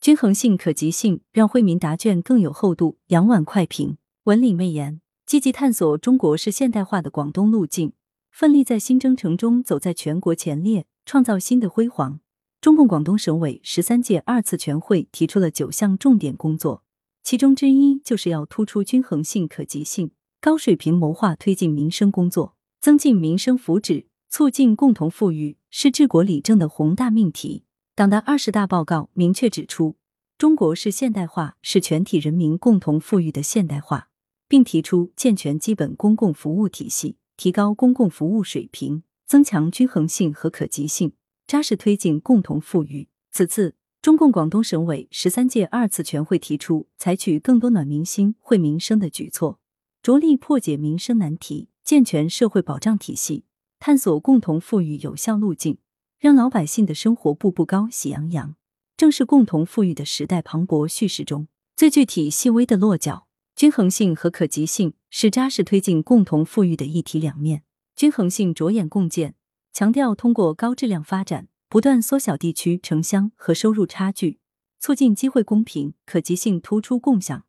均衡性、可及性，让惠民答卷更有厚度。杨婉快评：文理媚言，积极探索中国式现代化的广东路径，奋力在新征程中走在全国前列，创造新的辉煌。中共广东省委十三届二次全会提出了九项重点工作，其中之一就是要突出均衡性、可及性，高水平谋划推进民生工作，增进民生福祉，促进共同富裕，是治国理政的宏大命题。党的二十大报告明确指出，中国式现代化是全体人民共同富裕的现代化，并提出健全基本公共服务体系，提高公共服务水平，增强均衡性和可及性，扎实推进共同富裕。此次，中共广东省委十三届二次全会提出，采取更多暖民心、惠民生的举措，着力破解民生难题，健全社会保障体系，探索共同富裕有效路径。让老百姓的生活步步高、喜洋洋，正是共同富裕的时代磅礴叙事中最具体、细微的落脚。均衡性和可及性是扎实推进共同富裕的一体两面。均衡性着眼共建，强调通过高质量发展，不断缩小地区城乡和收入差距，促进机会公平；可及性突出共享，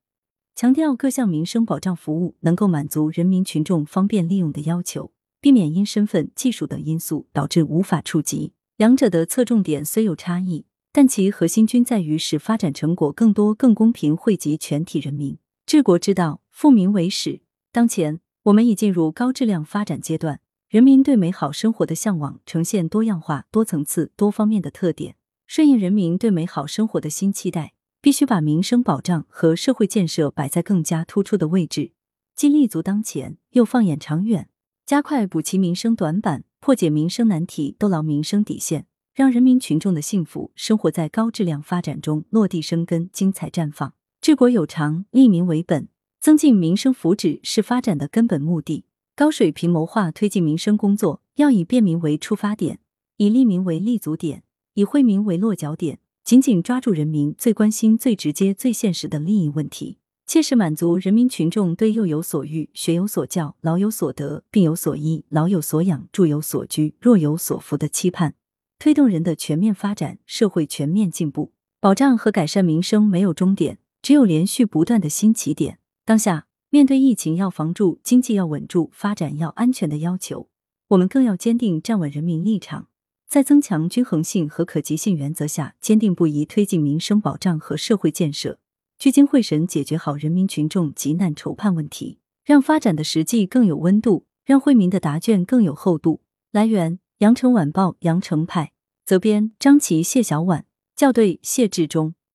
强调各项民生保障服务能够满足人民群众方便利用的要求，避免因身份、技术等因素导致无法触及。两者的侧重点虽有差异，但其核心均在于使发展成果更多、更公平惠及全体人民。治国之道，富民为始。当前，我们已进入高质量发展阶段，人民对美好生活的向往呈现多样化、多层次、多方面的特点。顺应人民对美好生活的新期待，必须把民生保障和社会建设摆在更加突出的位置，既立足当前，又放眼长远，加快补齐民生短板。破解民生难题，兜牢民生底线，让人民群众的幸福生活在高质量发展中落地生根、精彩绽放。治国有常，利民为本，增进民生福祉是发展的根本目的。高水平谋划推进民生工作，要以便民为出发点，以利民为立足点，以惠民为落脚点，紧紧抓住人民最关心、最直接、最现实的利益问题。切实满足人民群众对幼有所育、学有所教、老有所得、病有所医、老有所养、住有所居、若有所福的期盼，推动人的全面发展、社会全面进步。保障和改善民生没有终点，只有连续不断的新起点。当下面对疫情要防住、经济要稳住、发展要安全的要求，我们更要坚定站稳人民立场，在增强均衡性和可及性原则下，坚定不移推进民生保障和社会建设。聚精会神解决好人民群众急难愁盼问题，让发展的实际更有温度，让惠民的答卷更有厚度。来源：羊城晚报羊城派，责编：张琪、谢小婉，校对：谢志忠。